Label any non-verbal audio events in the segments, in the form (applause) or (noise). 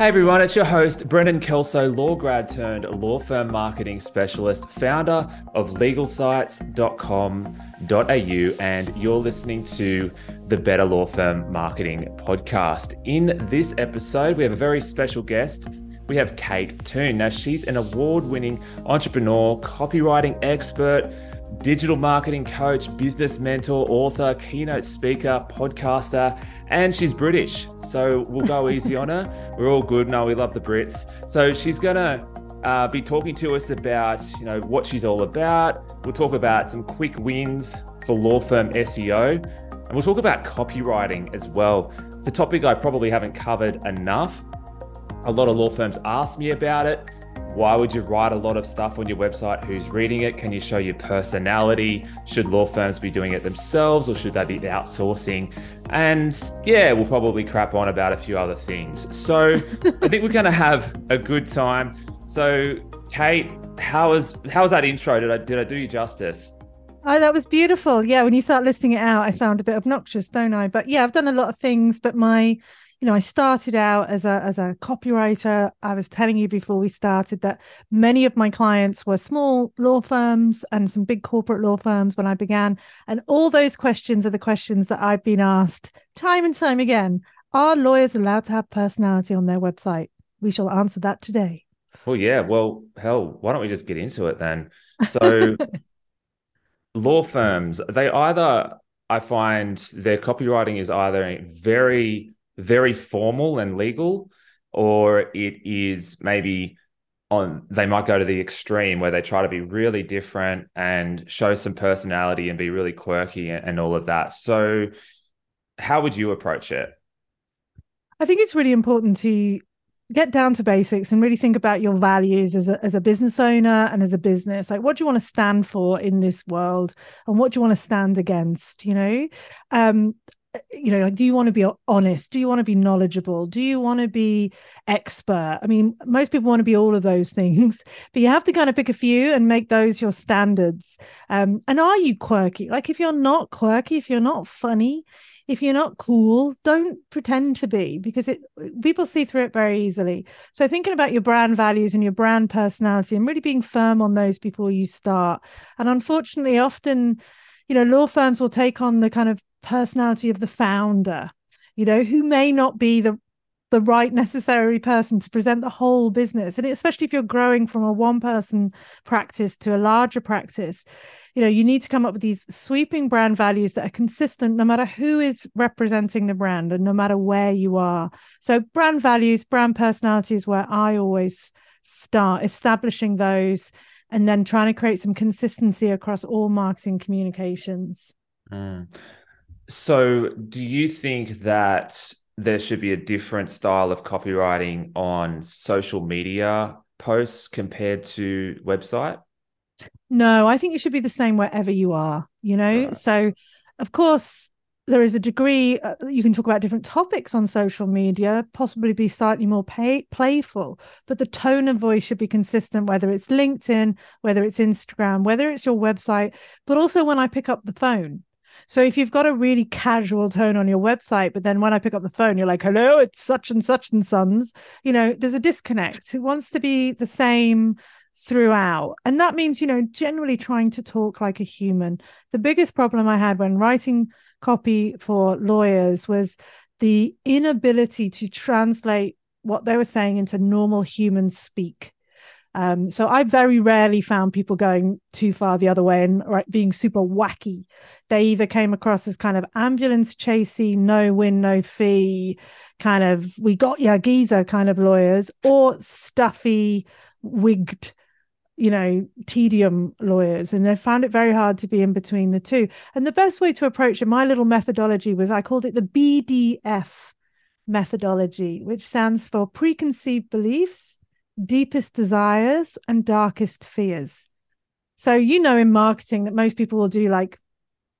Hey everyone, it's your host, Brendan Kelso, law grad turned law firm marketing specialist, founder of legalsites.com.au, and you're listening to the Better Law Firm Marketing Podcast. In this episode, we have a very special guest. We have Kate Toon. Now, she's an award winning entrepreneur, copywriting expert digital marketing coach, business mentor, author, keynote speaker, podcaster, and she's British. So we'll go easy on her. We're all good. No, we love the Brits. So she's going to uh, be talking to us about, you know, what she's all about. We'll talk about some quick wins for law firm SEO, and we'll talk about copywriting as well. It's a topic I probably haven't covered enough. A lot of law firms ask me about it. Why would you write a lot of stuff on your website? Who's reading it? Can you show your personality? Should law firms be doing it themselves or should they be outsourcing? And yeah, we'll probably crap on about a few other things. So I think we're going to have a good time. So, Kate, how was how was that intro? Did I did I do you justice? Oh, that was beautiful. Yeah, when you start listing it out, I sound a bit obnoxious, don't I? But yeah, I've done a lot of things, but my you know, I started out as a as a copywriter. I was telling you before we started that many of my clients were small law firms and some big corporate law firms when I began. And all those questions are the questions that I've been asked time and time again. Are lawyers allowed to have personality on their website? We shall answer that today. Well, yeah. Well, hell, why don't we just get into it then? So, (laughs) law firms, they either, I find their copywriting is either very very formal and legal, or it is maybe on they might go to the extreme where they try to be really different and show some personality and be really quirky and, and all of that. So, how would you approach it? I think it's really important to get down to basics and really think about your values as a, as a business owner and as a business like what do you want to stand for in this world and what do you want to stand against you know um you know like do you want to be honest? Do you want to be knowledgeable? Do you want to be expert? I mean most people want to be all of those (laughs) things but you have to kind of pick a few and make those your standards. Um, and are you quirky? Like if you're not quirky if you're not funny if you're not cool don't pretend to be because it people see through it very easily. So thinking about your brand values and your brand personality and really being firm on those before you start. And unfortunately often you know law firms will take on the kind of personality of the founder you know who may not be the the right necessary person to present the whole business. And especially if you're growing from a one person practice to a larger practice you know you need to come up with these sweeping brand values that are consistent no matter who is representing the brand and no matter where you are. So brand values brand personality is where i always start establishing those and then trying to create some consistency across all marketing communications. Mm. So, do you think that there should be a different style of copywriting on social media posts compared to website? No, I think it should be the same wherever you are, you know? Right. So, of course, there is a degree uh, you can talk about different topics on social media possibly be slightly more pay, playful but the tone of voice should be consistent whether it's linkedin whether it's instagram whether it's your website but also when i pick up the phone so if you've got a really casual tone on your website, but then when I pick up the phone, you're like, hello, it's such and such and sons, you know, there's a disconnect. It wants to be the same throughout. And that means, you know, generally trying to talk like a human. The biggest problem I had when writing copy for lawyers was the inability to translate what they were saying into normal human speak. Um, so I very rarely found people going too far the other way and right, being super wacky. They either came across as kind of ambulance chasey, no win, no fee, kind of we got ya geezer kind of lawyers, or stuffy, wigged, you know, tedium lawyers. And they found it very hard to be in between the two. And the best way to approach it, my little methodology was I called it the BDF methodology, which stands for preconceived beliefs deepest desires and darkest fears. So, you know, in marketing, that most people will do like,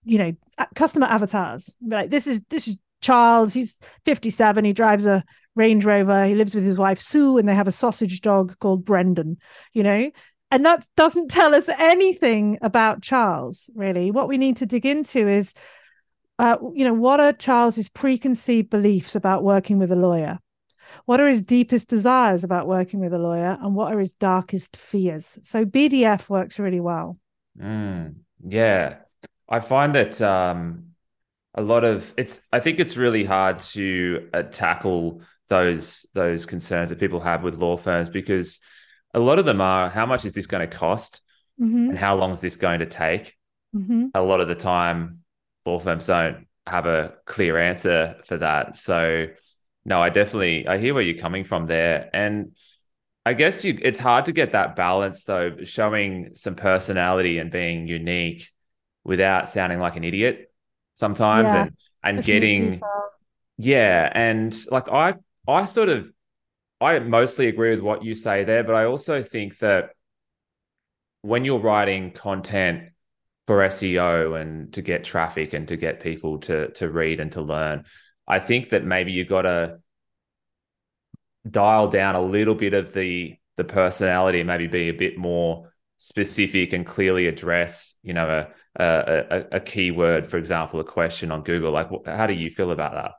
you know, customer avatars. Like, this is this is Charles. He's 57. He drives a Range Rover. He lives with his wife Sue, and they have a sausage dog called Brendan. You know, and that doesn't tell us anything about Charles. Really, what we need to dig into is, uh, you know, what are Charles's preconceived beliefs about working with a lawyer? What are his deepest desires about working with a lawyer? And what are his darkest fears? So BDF works really well. Mm, yeah. I find that um, a lot of it's, I think it's really hard to uh, tackle those those concerns that people have with law firms because a lot of them are how much is this going to cost mm-hmm. and how long is this going to take mm-hmm. a lot of the time law firms don't have a clear answer for that so no, I definitely I hear where you're coming from there, and I guess you it's hard to get that balance though, showing some personality and being unique without sounding like an idiot sometimes, yeah, and and getting yeah, and like I I sort of I mostly agree with what you say there, but I also think that when you're writing content for SEO and to get traffic and to get people to to read and to learn, I think that maybe you got to dial down a little bit of the the personality, maybe be a bit more specific and clearly address, you know, a a, a keyword, for example, a question on Google. Like, how do you feel about that?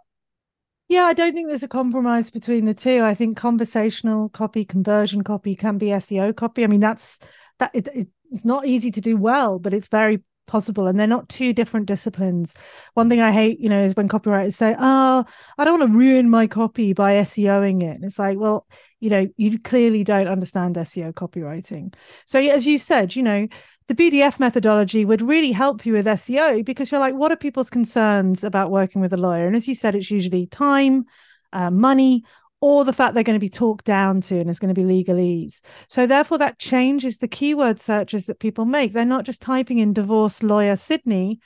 Yeah, I don't think there's a compromise between the two. I think conversational copy, conversion copy can be SEO copy. I mean, that's that it, it, it's not easy to do well, but it's very possible and they're not two different disciplines. One thing i hate you know is when copywriters say oh i don't want to ruin my copy by seoing it. And it's like well you know you clearly don't understand seo copywriting. So as you said you know the bdf methodology would really help you with seo because you're like what are people's concerns about working with a lawyer? And as you said it's usually time uh, money or the fact they're going to be talked down to and it's going to be legalese. So therefore that changes the keyword searches that people make. They're not just typing in divorce lawyer Sydney,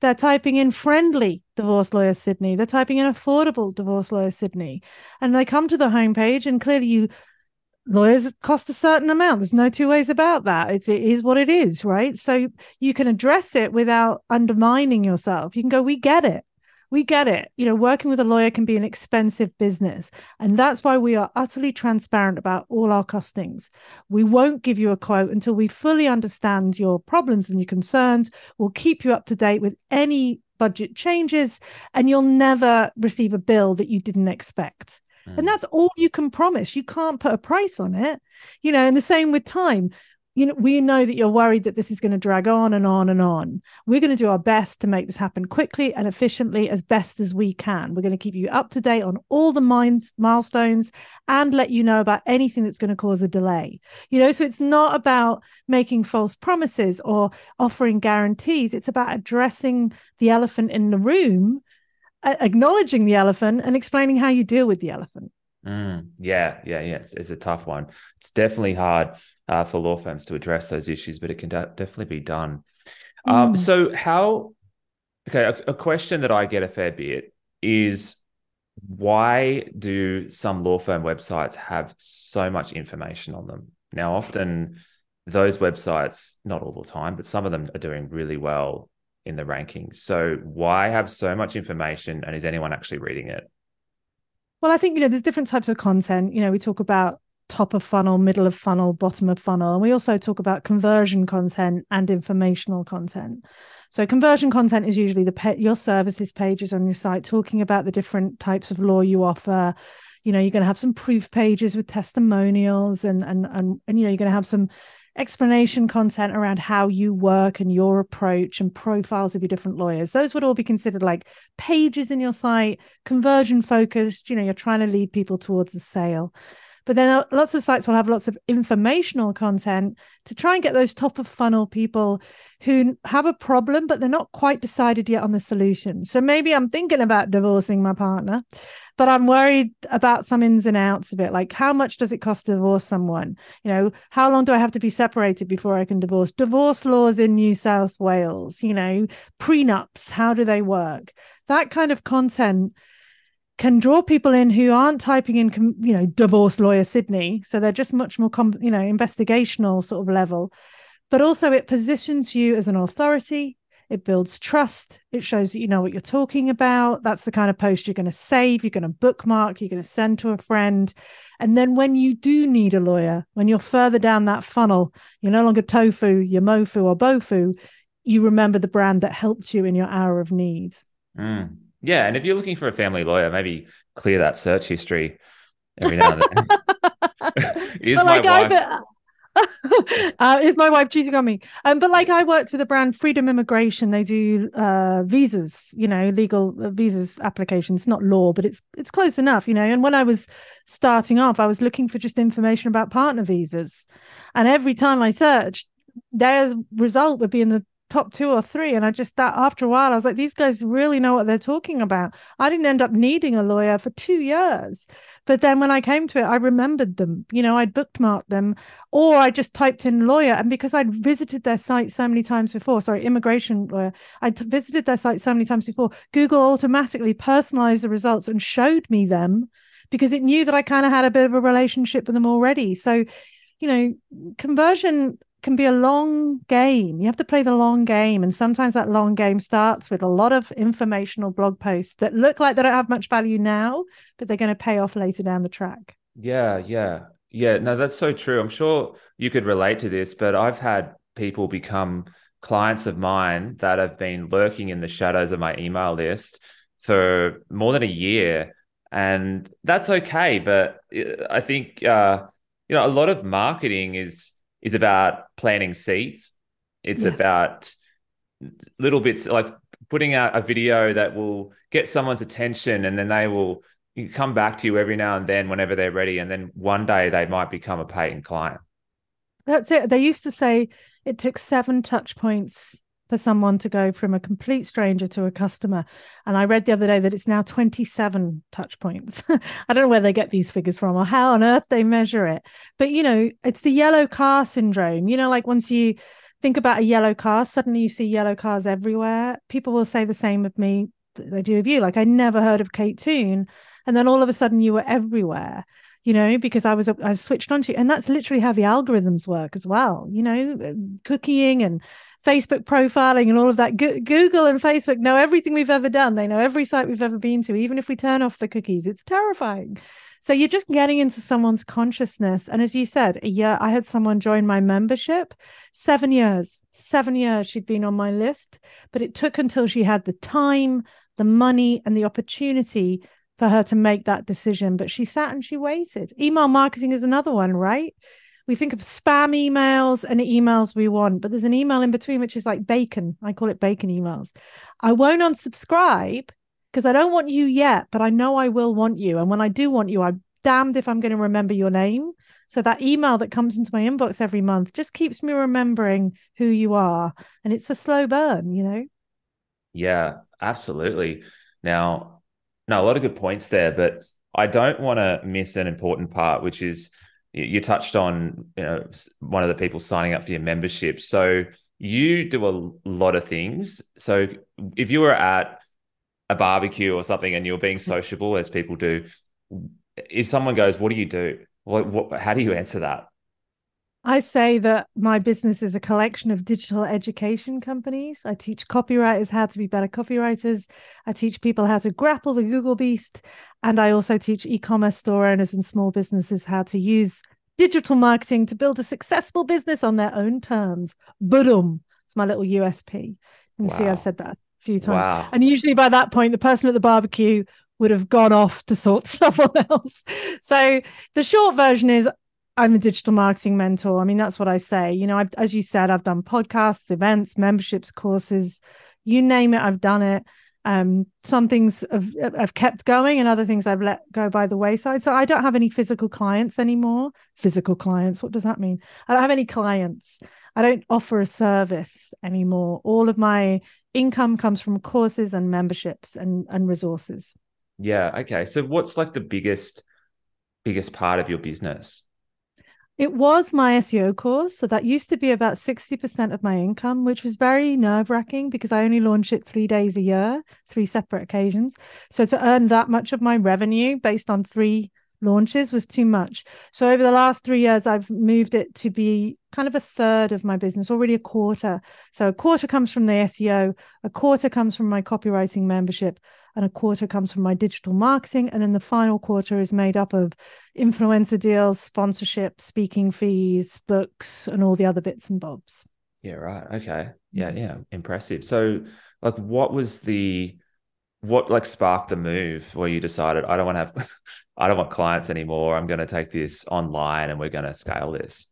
they're typing in friendly divorce lawyer Sydney. They're typing in affordable divorce lawyer Sydney. And they come to the homepage and clearly you lawyers cost a certain amount. There's no two ways about that. It's it is what it is, right? So you can address it without undermining yourself. You can go, we get it we get it. You know, working with a lawyer can be an expensive business. And that's why we are utterly transparent about all our costings. We won't give you a quote until we fully understand your problems and your concerns. We'll keep you up to date with any budget changes, and you'll never receive a bill that you didn't expect. And hmm. that's all you can promise. You can't put a price on it. You know, and the same with time you know we know that you're worried that this is going to drag on and on and on. We're going to do our best to make this happen quickly and efficiently as best as we can. We're going to keep you up to date on all the milestones and let you know about anything that's going to cause a delay. You know so it's not about making false promises or offering guarantees. It's about addressing the elephant in the room acknowledging the elephant and explaining how you deal with the elephant Mm, yeah, yeah, yeah. It's, it's, a tough one. It's definitely hard uh, for law firms to address those issues, but it can definitely be done. Um, mm. Um, so, how? Okay, a, a question that I get a fair bit is why do some law firm websites have so much information on them? Now, often those websites, not all the time, but some of them are doing really well in the rankings. So, why have so much information, and is anyone actually reading it? Well, I think, you know, there's different types of content. You know, we talk about top of funnel, middle of funnel, bottom of funnel. And we also talk about conversion content and informational content. So conversion content is usually the pe- your services pages on your site talking about the different types of law you offer. You know, you're going to have some proof pages with testimonials and and and, and you know, you're going to have some explanation content around how you work and your approach and profiles of your different lawyers. Those would all be considered like pages in your site, conversion focused. You know, you're trying to lead people towards a sale. But then uh, lots of sites will have lots of informational content to try and get those top of funnel people who have a problem, but they're not quite decided yet on the solution. So maybe I'm thinking about divorcing my partner, but I'm worried about some ins and outs of it. Like, how much does it cost to divorce someone? You know, how long do I have to be separated before I can divorce? Divorce laws in New South Wales, you know, prenups, how do they work? That kind of content can draw people in who aren't typing in, you know, divorce lawyer Sydney. So they're just much more, you know, investigational sort of level. But also, it positions you as an authority it builds trust. It shows that you know what you're talking about. That's the kind of post you're going to save, you're going to bookmark, you're going to send to a friend. And then when you do need a lawyer, when you're further down that funnel, you're no longer tofu, you're mofu or bofu, you remember the brand that helped you in your hour of need. Mm. Yeah. And if you're looking for a family lawyer, maybe clear that search history every now and then. (laughs) is But, my like, I wife? (laughs) uh, is my wife cheating on me? Um, but like I worked with the brand Freedom Immigration. They do uh, visas, you know, legal uh, visas applications. Not law, but it's it's close enough, you know. And when I was starting off, I was looking for just information about partner visas, and every time I searched, their result would be in the top two or three. And I just that after a while, I was like, these guys really know what they're talking about. I didn't end up needing a lawyer for two years. But then when I came to it, I remembered them. You know, I'd bookmarked them, or I just typed in lawyer. And because I'd visited their site so many times before, sorry, immigration lawyer, I'd visited their site so many times before, Google automatically personalized the results and showed me them because it knew that I kind of had a bit of a relationship with them already. So, you know, conversion can be a long game. You have to play the long game. And sometimes that long game starts with a lot of informational blog posts that look like they don't have much value now, but they're going to pay off later down the track. Yeah, yeah. Yeah, no, that's so true. I'm sure you could relate to this, but I've had people become clients of mine that have been lurking in the shadows of my email list for more than a year. And that's okay. But uh, I think, uh, you know, a lot of marketing is is about planting seeds. It's Yes. about little bits like putting out a video that will get someone's attention and then they will come back to you every now and then whenever they're ready and then one day they might become a paying client That's it. They used to say it took seven touch points for someone to go from a complete stranger to a customer. And I read the other day that it's now 27 touch points. (laughs) I don't know where they get these figures from or how on earth they measure it. But, you know, it's the yellow car syndrome. You know, like once you think about a yellow car, suddenly you see yellow cars everywhere. People will say the same of me that they do of you. Like, I never heard of Kate Toon. And then all of a sudden you were everywhere you know, because I was I switched onto, you. and that's literally how the algorithms work as well. You know, uh, cookieing and Facebook profiling and all of that. Go- Google and Facebook know everything we've ever done. They know every site we've ever been to, even if we turn off the cookies. It's terrifying. So you're just getting into someone's consciousness. And as you said, a year I had someone join my membership. Seven years, seven years she'd been on my list, but it took until she had the time, the money, and the opportunity for her to make that decision. But she sat and she waited. Email marketing is another one, right? We think of spam emails and emails we want, but there's an email in between which is like bacon. I call it bacon emails. I won't unsubscribe because I don't want you yet, but I know I will want you. And when I do want you, I'm damned if I'm going to remember your name. So that email that comes into my inbox every month just keeps me remembering who you are. And it's a slow burn, you know? yeah absolutely now no a lot of good points there but i don't want to miss an important part which is you, touched on you know one of the people signing up for your membership. So you do a lot of things. So if you were at a barbecue or something and you're being sociable as people do if someone goes what do you do? What, what how do you answer that I say that my business is a collection of digital education companies. I teach copywriters how to be better copywriters. I teach people how to grapple the Google beast. And I also teach e commerce store owners and small businesses how to use digital marketing to build a successful business on their own terms. Boom. It's my little USP. You can see I've said that a few times. wow And usually by that point, the person at the barbecue would have gone off to sort (laughs) someone else. So the short version is I'm a digital marketing mentor. I mean, that's what I say. You know, I've, as you said, I've done podcasts, events, memberships, courses, you name it, I've done it. Um, some things have, have kept going and other things I've let go by the wayside. So I don't have any physical clients anymore. Physical clients, what does that mean? I don't have any clients. I don't offer a service anymore. All of my income comes from courses and memberships and, and resources. yeah okay so what's like the biggest biggest part of your business It was my SEO course. So that used to be about 60% of my income, which was very nerve wracking because I only launch it three days a year, three separate occasions. So to earn that much of my revenue based on three launches was too much. So over the last three years, I've moved it to be kind of a third of my business, already a quarter. So a quarter comes from the SEO, a quarter comes from my copywriting membership, and a quarter comes from my digital marketing. And then the final quarter is made up of influencer deals, sponsorship, speaking fees, books, and all the other bits and bobs. Yeah, right. Okay. Yeah, mm. yeah. Impressive. So, like, what was the what like sparked the move where you decided I don't want to have (laughs) I don't want clients anymore. I'm going to take this online and we're going to scale this.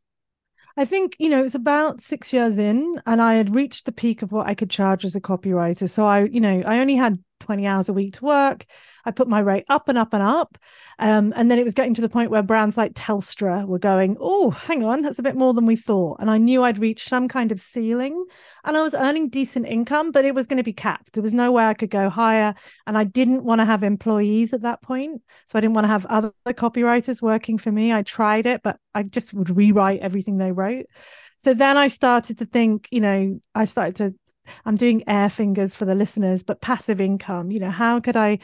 I think, you know, it's about six years in, and I had reached the peak of what I could charge as a copywriter. So I, you know, I only had 20 hours a week to work. I put my rate up and up and up. Um, and then it was getting to the point where brands like Telstra were going, oh, hang on, that's a bit more than we thought. And I knew I'd reached some kind of ceiling and I was earning decent income, but it was going to be capped. There was no way I could go higher. And I didn't want to have employees at that point. So I didn't want to have other copywriters working for me. I tried it, but I just would rewrite everything they wrote. So then I started to think, you know, I started to I'm doing air fingers for the listeners, but passive income. You know, how could I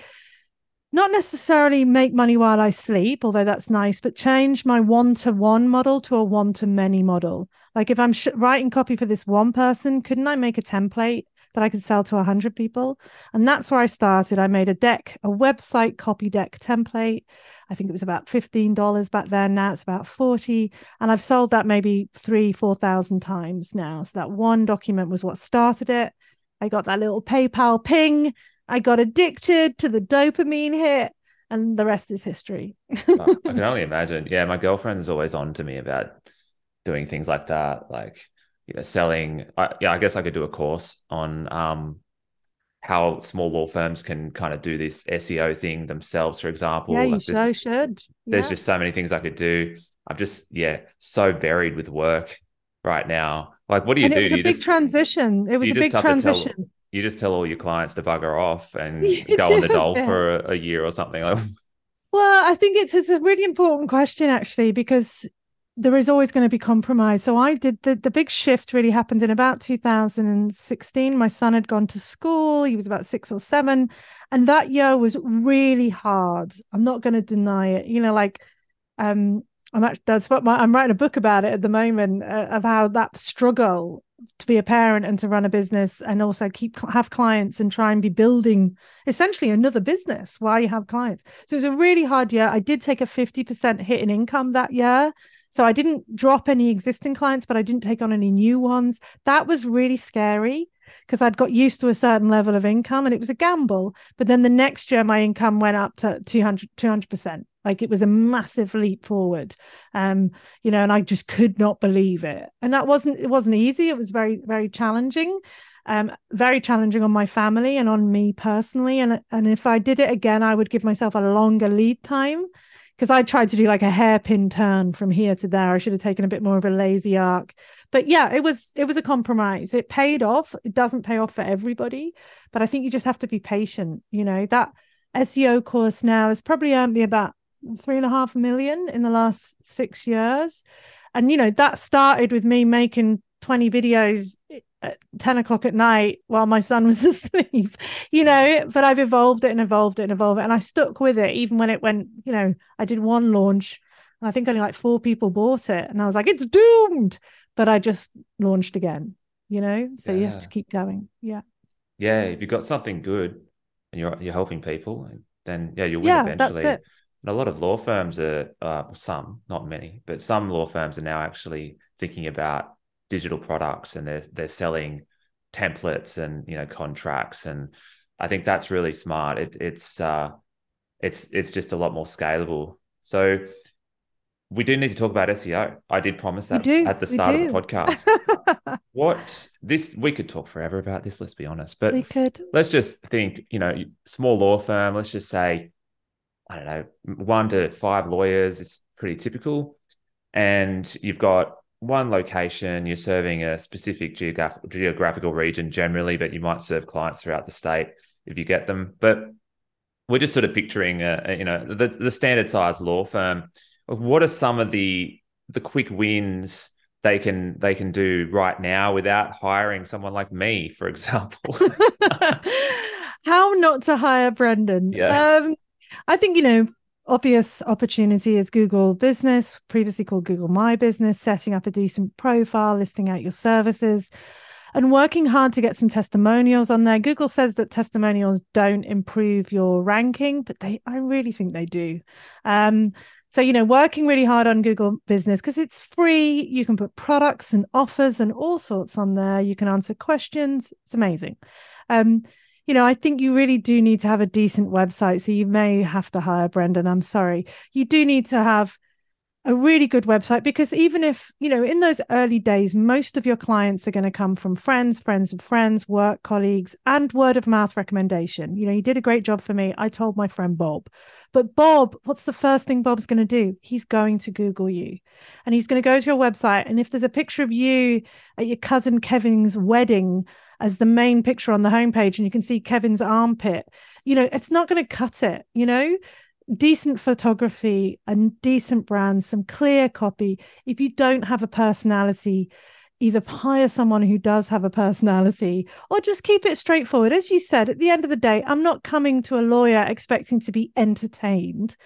not necessarily make money while I sleep, although that's nice, but change my one to one model to a one to many model. Like if I'm sh- writing copy for this one person, couldn't I make a template that I could sell to 100 people? And that's where I started. I made a deck, a website copy deck template. I think it was about $15 back then. Now it's about 40. And I've sold that maybe three, 4,000 times now. So that one document was what started it. I got that little PayPal ping. I got addicted to the dopamine hit and the rest is history. oh, I can (laughs) only imagine. Yeah, my girlfriend is always on to me about doing things like that, like you know, selling. I, yeah, I guess I could do a course on um, how small law firms can kind of do this SEO thing themselves, for example. Yeah, you like so should. There's just so many things I could do. I'm just, yeah, so buried with work right now. Like, what do you and do? It was a you big just, transition. It was a big transition. Tell, you just tell all your clients to bugger off and (laughs) you go on the dole yeah. for a, a year or something. (laughs) well, I think it's it's a really important question actually because there is always going to be compromise. So I did the the big shift really happened in about 2016. My son had gone to school. He was about six or seven, and that year was really hard. I'm not going to deny it. You know, like um, I'm actually that's what my, I'm writing a book about it at the moment uh, of how that struggle to be a parent and to run a business and also keep have clients and try and be building essentially another business while you have clients. So it was a really hard year. I did take a 50% hit in income that year so I didn't drop any existing clients, but I didn't take on any new ones. That was really scary because I'd got used to a certain level of income and it was a gamble. But then the next year, my income went up to 200, 200%. Like it was a massive leap forward. Um, you know, and I just could not believe it. And that wasn't, it wasn't easy. It was very, very challenging. Um, very challenging on my family and on me personally. And and if I did it again, I would give myself a longer lead time because I tried to do like a hairpin turn from here to there. I should have taken a bit more of a lazy arc. But yeah, it was it was a compromise. It paid off. It doesn't pay off for everybody, but I think you just have to be patient. You know, that SEO course now has probably earned me about three and a half million in the last six years. And you know, that started with me making 20 videos at 10 o'clock at night while my son was (laughs) asleep you know but i've evolved it and evolved it and evolved it and i stuck with it even when it went you know i did one launch and i think only like four people bought it and i was like it's doomed! But i just launched again you know? So yeah. you have to keep going. Yeah. Yeah if you've got something good and you're you're helping people then yeah you'll win yeah, eventually. that's it. and a lot of law firms are uh, some not many but some law firms are now actually thinking about digital products and they're they're selling templates and you know contracts and I think that's really smart. It, it's uh, it's it's just a lot more scalable. So we do need to talk about SEO. I did promise that at the start of the podcast. (laughs) what this we could talk forever about this. Let's be honest, but we could. Let's just think. You know, small law firm. Let's just say, I don't know, one to five lawyers. It's pretty typical, and you've got one location, you're serving a specific geographic, geographical region generally, but you might serve clients throughout the state if you get them. But we're just sort of picturing, you know, the, the standard size law firm. What are some of the the quick wins they can they can do right now without hiring someone like me, for example? (laughs) How not to hire Brendan? Yeah. Um, I think you know obvious opportunity is Google Business, previously called Google My Business, setting up a decent profile, listing out your services, and working hard to get some testimonials on there. Google says that testimonials don't improve your ranking, but they I really think they do. Um, so, you know, working really hard on Google Business because it's free. You can put products and offers and all sorts on there. You can answer questions. It's amazing. Um, you know, I think you really do need to have a decent website. So you may have to hire Brendan. I'm sorry. You do need to have a really good website because even if, you know, in those early days, most of your clients are going to come from friends, friends of friends, work colleagues, and word of mouth recommendation. You know, you did a great job for me. I told my friend Bob. But Bob, what's the first thing Bob's going to do? He's going to Google you and he's going to go to your website. And if there's a picture of you at your cousin Kevin's wedding as the main picture on the homepage and you can see Kevin's armpit, you know, it's not going to cut it, you know? decent photography and decent brands, some clear copy. If you don't have a personality, either hire someone who does have a personality or just keep it straightforward. As you said, at the end of the day, I'm not coming to a lawyer expecting to be entertained.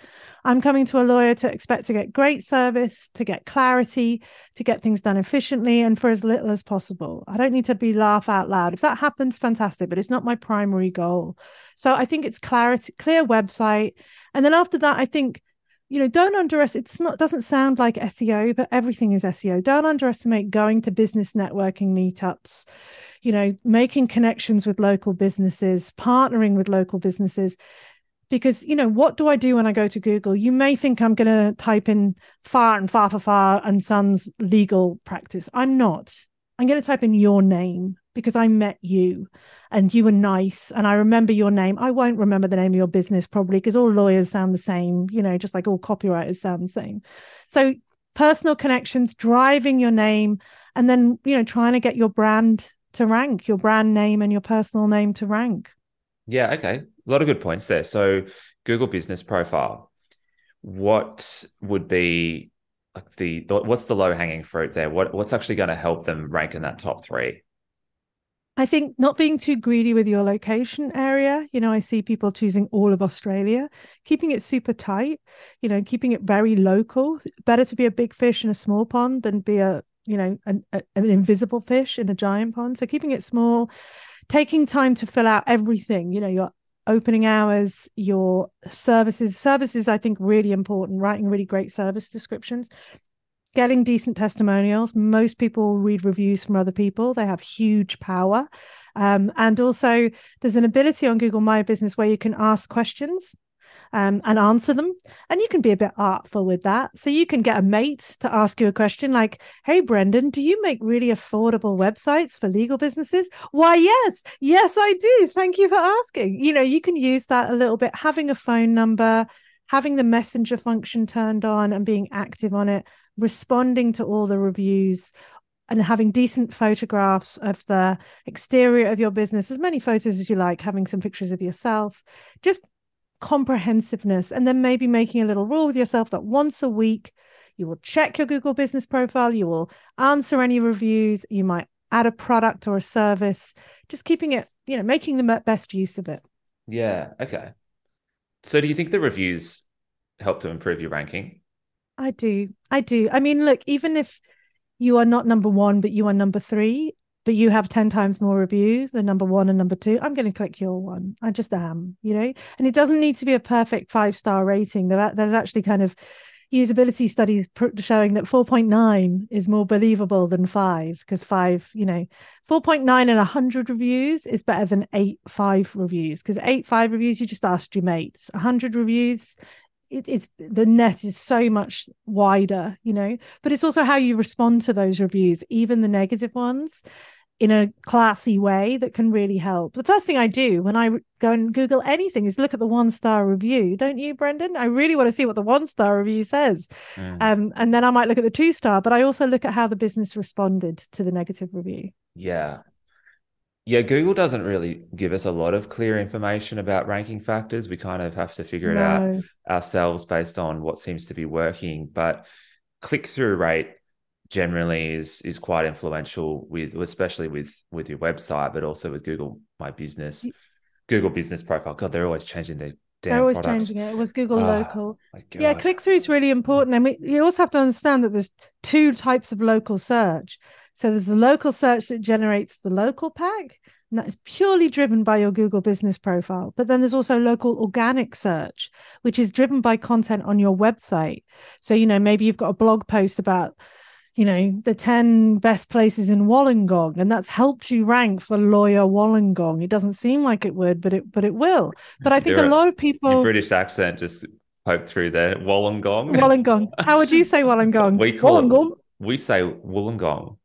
I'm coming to a lawyer to expect to get great service, to get clarity, to get things done efficiently and for as little as possible. I don't need to be laugh out loud. If that happens, fantastic, but it's not my primary goal. So I think it's clarity, clear website. And then after that, I think you know don't underestimate it's not doesn't sound like seo but everything is seo don't underestimate going to business networking meetups you know making connections with local businesses partnering with local businesses. Because you know what do i do when i go to google? You may think i'm going to type in far and far for far and sons legal practice. I'm not. I'm going to type in your name because i met you and you were nice and I remember your name. I won't remember the name of your business probably because all lawyers sound the same, you know, just like all copywriters sound the same. So personal connections, driving your name, and then, you know, trying to get your brand to rank, your brand name and your personal name to rank. Yeah, okay. A lot of good points there. So Google business profile. What would be like the what's the low hanging fruit there? What what's actually going to help them rank in that top three? I think not being too greedy with your location area. You know, I see people choosing all of Australia, keeping it super tight, you know, keeping it very local. Better to be a big fish in a small pond than be a, you know, an, an invisible fish in a giant pond. So keeping it small, taking time to fill out everything, you know, your opening hours, your services. Services, I think, really important, writing really great service descriptions getting decent testimonials. Most people read reviews from other people, they have huge power. Um, and also, there's an ability on Google My Business where you can ask questions um, and answer them. And you can be a bit artful with that. So you can get a mate to ask you a question like, Hey, Brendan, do you make really affordable websites for legal businesses? Why, yes, yes, I do. Thank you for asking. You know, you can use that a little bit, having a phone number, having the messenger function turned on and being active on it responding to all the reviews and having decent photographs of the exterior of your business, as many photos as you like, having some pictures of yourself, just comprehensiveness, and then maybe making a little rule with yourself that once a week you will check your Google business profile, you will answer any reviews, you might add a product or a service, just keeping it, you know, making the best use of it. Yeah. Okay. So do you think the reviews help to improve your ranking? I do. I do. I mean, look, even if you are not number one, but you are number three, but you have 10 times more reviews than number one and number two, I'm going to click your one. I just am, you know? And it doesn't need to be a perfect five star rating. There's actually kind of usability studies showing that 4.9 is more believable than five because five, you know, 4.9 and 100 reviews is better than eight five reviews because eight five reviews, you just asked your mates. 100 reviews, it, it's the net is so much wider, you know, but it's also how you respond to those reviews, even the negative ones, in a classy way that can really help. The first thing I do when I go and Google anything is look at the one star review, don't you, Brendan? I really want to see what the one star review says. Mm. Um, and then I might look at the two star, but I also look at how the business responded to the negative review. Yeah. Yeah, Google doesn't really give us a lot of clear information about ranking factors. We kind of have to figure no. it out ourselves based on what seems to be working. But click through rate generally is is quite influential with especially with with your website, but also with Google My Business, Google Business Profile. God, they're always changing their they're always products. changing it. It was Google oh, Local. Yeah, click through is really important. And we, you also have to understand that there's two types of local search. So there's the local search that generates the local pack, and that is purely driven by your Google business profile. But then there's also local organic search, which is driven by content on your website. So, you know, maybe you've got a blog post about you know, the 10 best places in Wollongong, and that's helped you rank for lawyer Wollongong. It doesn't seem like it would, but it but it will. But I think a lot of people Your British accent just poked through there. Wollongong. Wollongong. How would you say Wollongong? we call Wollongong. It, we say Wollongong.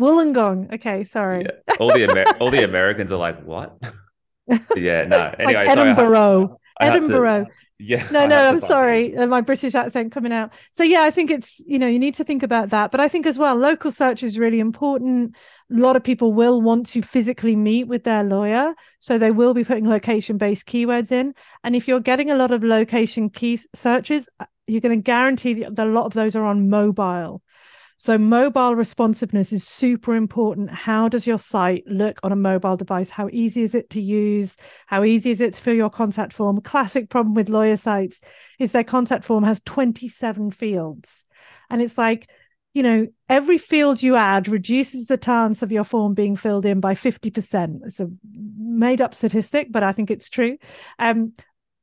Wollongong. Okay, sorry. Yeah. All the Amer- all the Americans are like, what? (laughs) yeah, no. Anyway, like Edinburgh. Edinburgh. To, yeah. No, no, I'm sorry. Uh, my British accent coming out. So yeah, I think it's, you know, you need to think about that. But I think as well, local search is really important. A lot of people will want to physically meet with their lawyer. So they will be putting location based keywords in. And if you're getting a lot of location key searches, uh, you're going to guarantee that a lot of those are on mobile. So, mobile responsiveness is super important. How does your site look on a mobile device? How easy is it to use? How easy is it to fill your contact form? Classic problem with lawyer sites is their contact form has 27 fields. And it's like, you know, every field you add reduces the chance of your form being filled in by 50%. It's a made up statistic, but I think it's true. Um,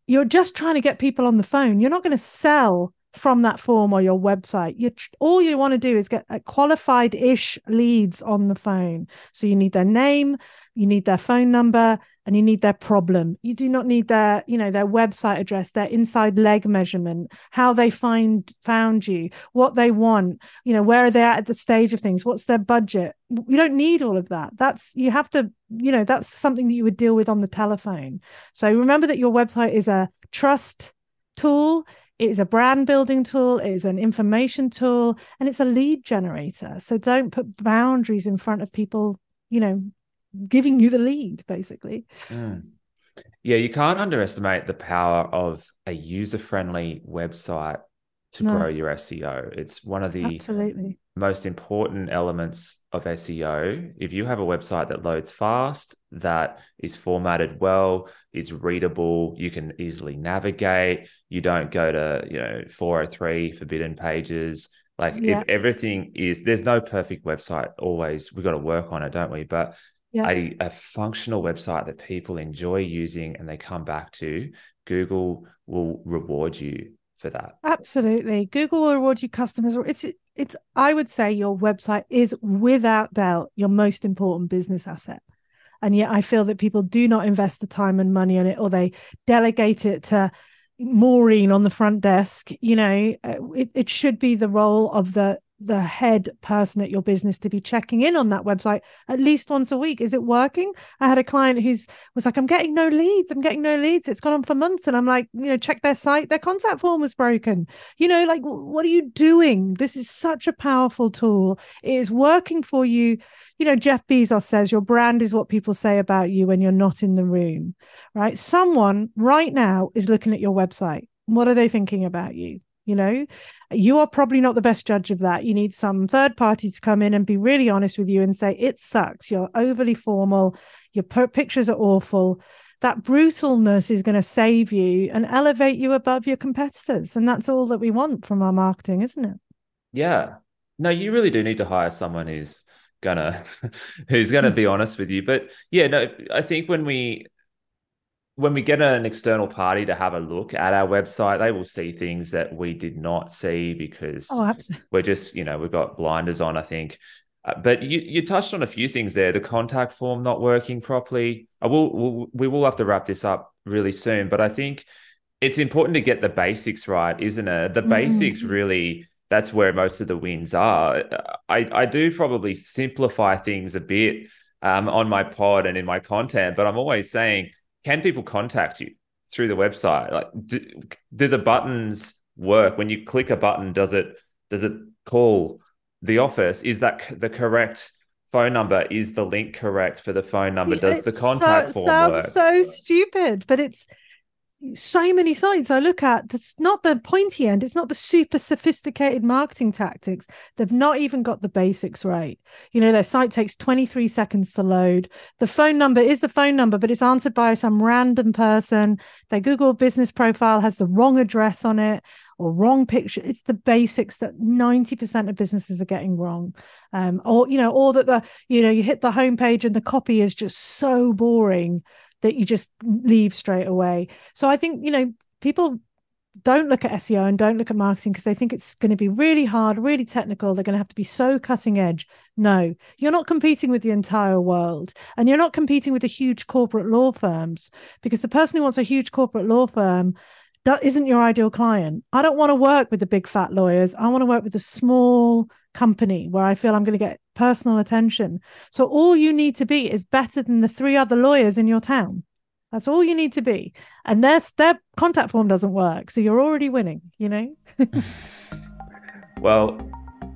you're just trying to get people on the phone. You're not going to sell from that form or your website. You all you want to do is get uh, qualified ish leads on the phone. So you need their name, you need their phone number, and you need their problem. You do not need their, you know, their website address, their inside leg measurement, how they find found you, what they want, you know, where are they at, at the stage of things, what's their budget. You don't need all of that. That's you have to, you know, that's something that you would deal with on the telephone. So remember that your website is a trust tool it is a brand building tool, it is an information tool, and it's a lead generator. So don't put boundaries in front of people, you know, giving you the lead, basically. Mm. Yeah, you can't underestimate the power of a user friendly website to no. grow your SEO. It's one of the absolutely most important elements of SEO. If you have a website that loads fast, that is formatted well, is readable, you can easily navigate, you don't go to, you know, 403 forbidden pages. Like yeah. if everything is there's no perfect website always. We've got to work on it, don't we? But yeah. a, a functional website that people enjoy using and they come back to, Google will reward you for that. Absolutely. Google will reward you customers. It's it's I would say your website is without doubt your most important business asset. And yet I feel that people do not invest the time and money on it or they delegate it to Maureen on the front desk. You know, uh, it, it should be the role of the the head person at your business to be checking in on that website at least once a week. Is it working? I had a client who's was like, I'm getting no leads. I'm getting no leads. It's gone on for months. And I'm like, you know, check their site. Their contact form was broken. You know, like, what are you doing? This is such a powerful tool. It is working for you. You know, Jeff Bezos says your brand is what people say about you when you're not in the room, right? Someone right now is looking at your website. What are they thinking about you? You know? You are probably not the best judge of that. You need some third party to come in and be really honest with you and say it sucks. You're overly formal. Your pictures are awful. That brutalness is going to save you and elevate you above your competitors. And that's all that we want from our marketing isn't it? Yeah. No you really do need to hire someone who's gonna (laughs) who's gonna be mm. honest with you. But yeah no i think when we when we get an external party to have a look at our website, they will see things that we did not see because oh, we're just, you know, we've got blinders on, I think. Uh, but you, you touched on a few things there. The contact form not working properly. I will, we'll, we will have to wrap this up really soon, but I think it's important to get the basics right, isn't it? The mm. basics really, that's where most of the wins are. I, I do probably simplify things a bit um, on my pod and in my content, but I'm always saying, can people contact you through the website? Like, do, do the buttons work when you click a button? Does it does it call the office? Is that the correct phone number? Is the link correct for the phone number? Does the contact so, form sounds work? So stupid, but it's so many sites I look at, it's not the pointy end, it's not the super sophisticated marketing tactics. They've not even got the basics right. You know, their site takes 23 seconds to load. The phone number is the phone number, but it's answered by some random person. Their Google business profile has the wrong address on it or wrong picture. It's the basics that 90% of businesses are getting wrong. Um, or, you know, or that the, you know, you hit the homepage and the copy is just so boring that you just leave straight away. So I think, you know, people don't look at SEO and don't look at marketing because they think it's going to be really hard, really technical. They're going to have to be so cutting edge. No, you're not competing with the entire world and you're not competing with the huge corporate law firms because the person who wants a huge corporate law firm that isn't your ideal client. I don't want to work with the big fat lawyers. I want to work with the small company where I feel I'm going to get personal attention. So all you need to be is better than the three other lawyers in your town. That's all you need to be. And their their contact form doesn't work. So you're already winning, you know? (laughs) well,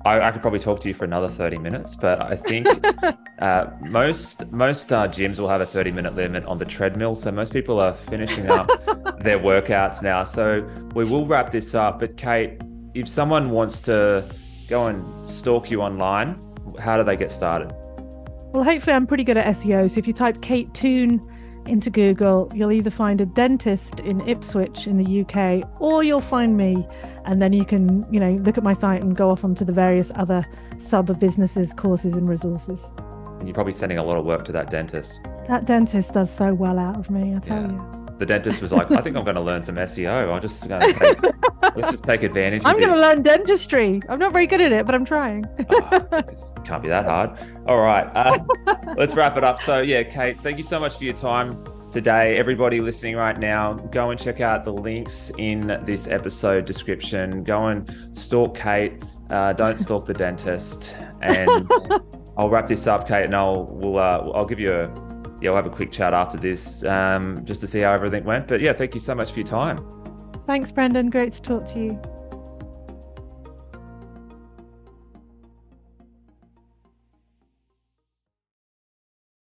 I, I, could probably talk to you for another 30 minutes, but I think (laughs) uh, most most uh, gyms will have a 30 minute limit on the treadmill. So most people are finishing up (laughs) their workouts now. So we will wrap this up. But Kate, if someone wants to go and stalk you online, how do they get started? Well, hopefully, I'm pretty good at SEO. So if you type Kate Toon into Google, you'll either find a dentist in Ipswich in the UK or you'll find me. And then you can, you know, look at my site and go off onto the various other sub businesses, courses, and resources. And you're probably sending a lot of work to that dentist. That dentist does so well out of me, I tell yeah. you the dentist was like, I think I'm going to learn some SEO. I'm just going to take, let's just take advantage. I'm going to learn dentistry. I'm not very good at it, but I'm trying. oh, can't be that hard. All right, uh, (laughs) let's wrap it up. So yeah, Kate, thank you so much for your time today. Everybody listening right now, go and check out the links in this episode description. Go and stalk Kate. Uh, don't stalk the dentist. And (laughs) I'll wrap this up, Kate, and I'll we'll uh, I'll give you a yeah, we'll have a quick chat after this um, just to see how everything went. But yeah, thank you so much for your time. Thanks, Brendan. Great to talk to you.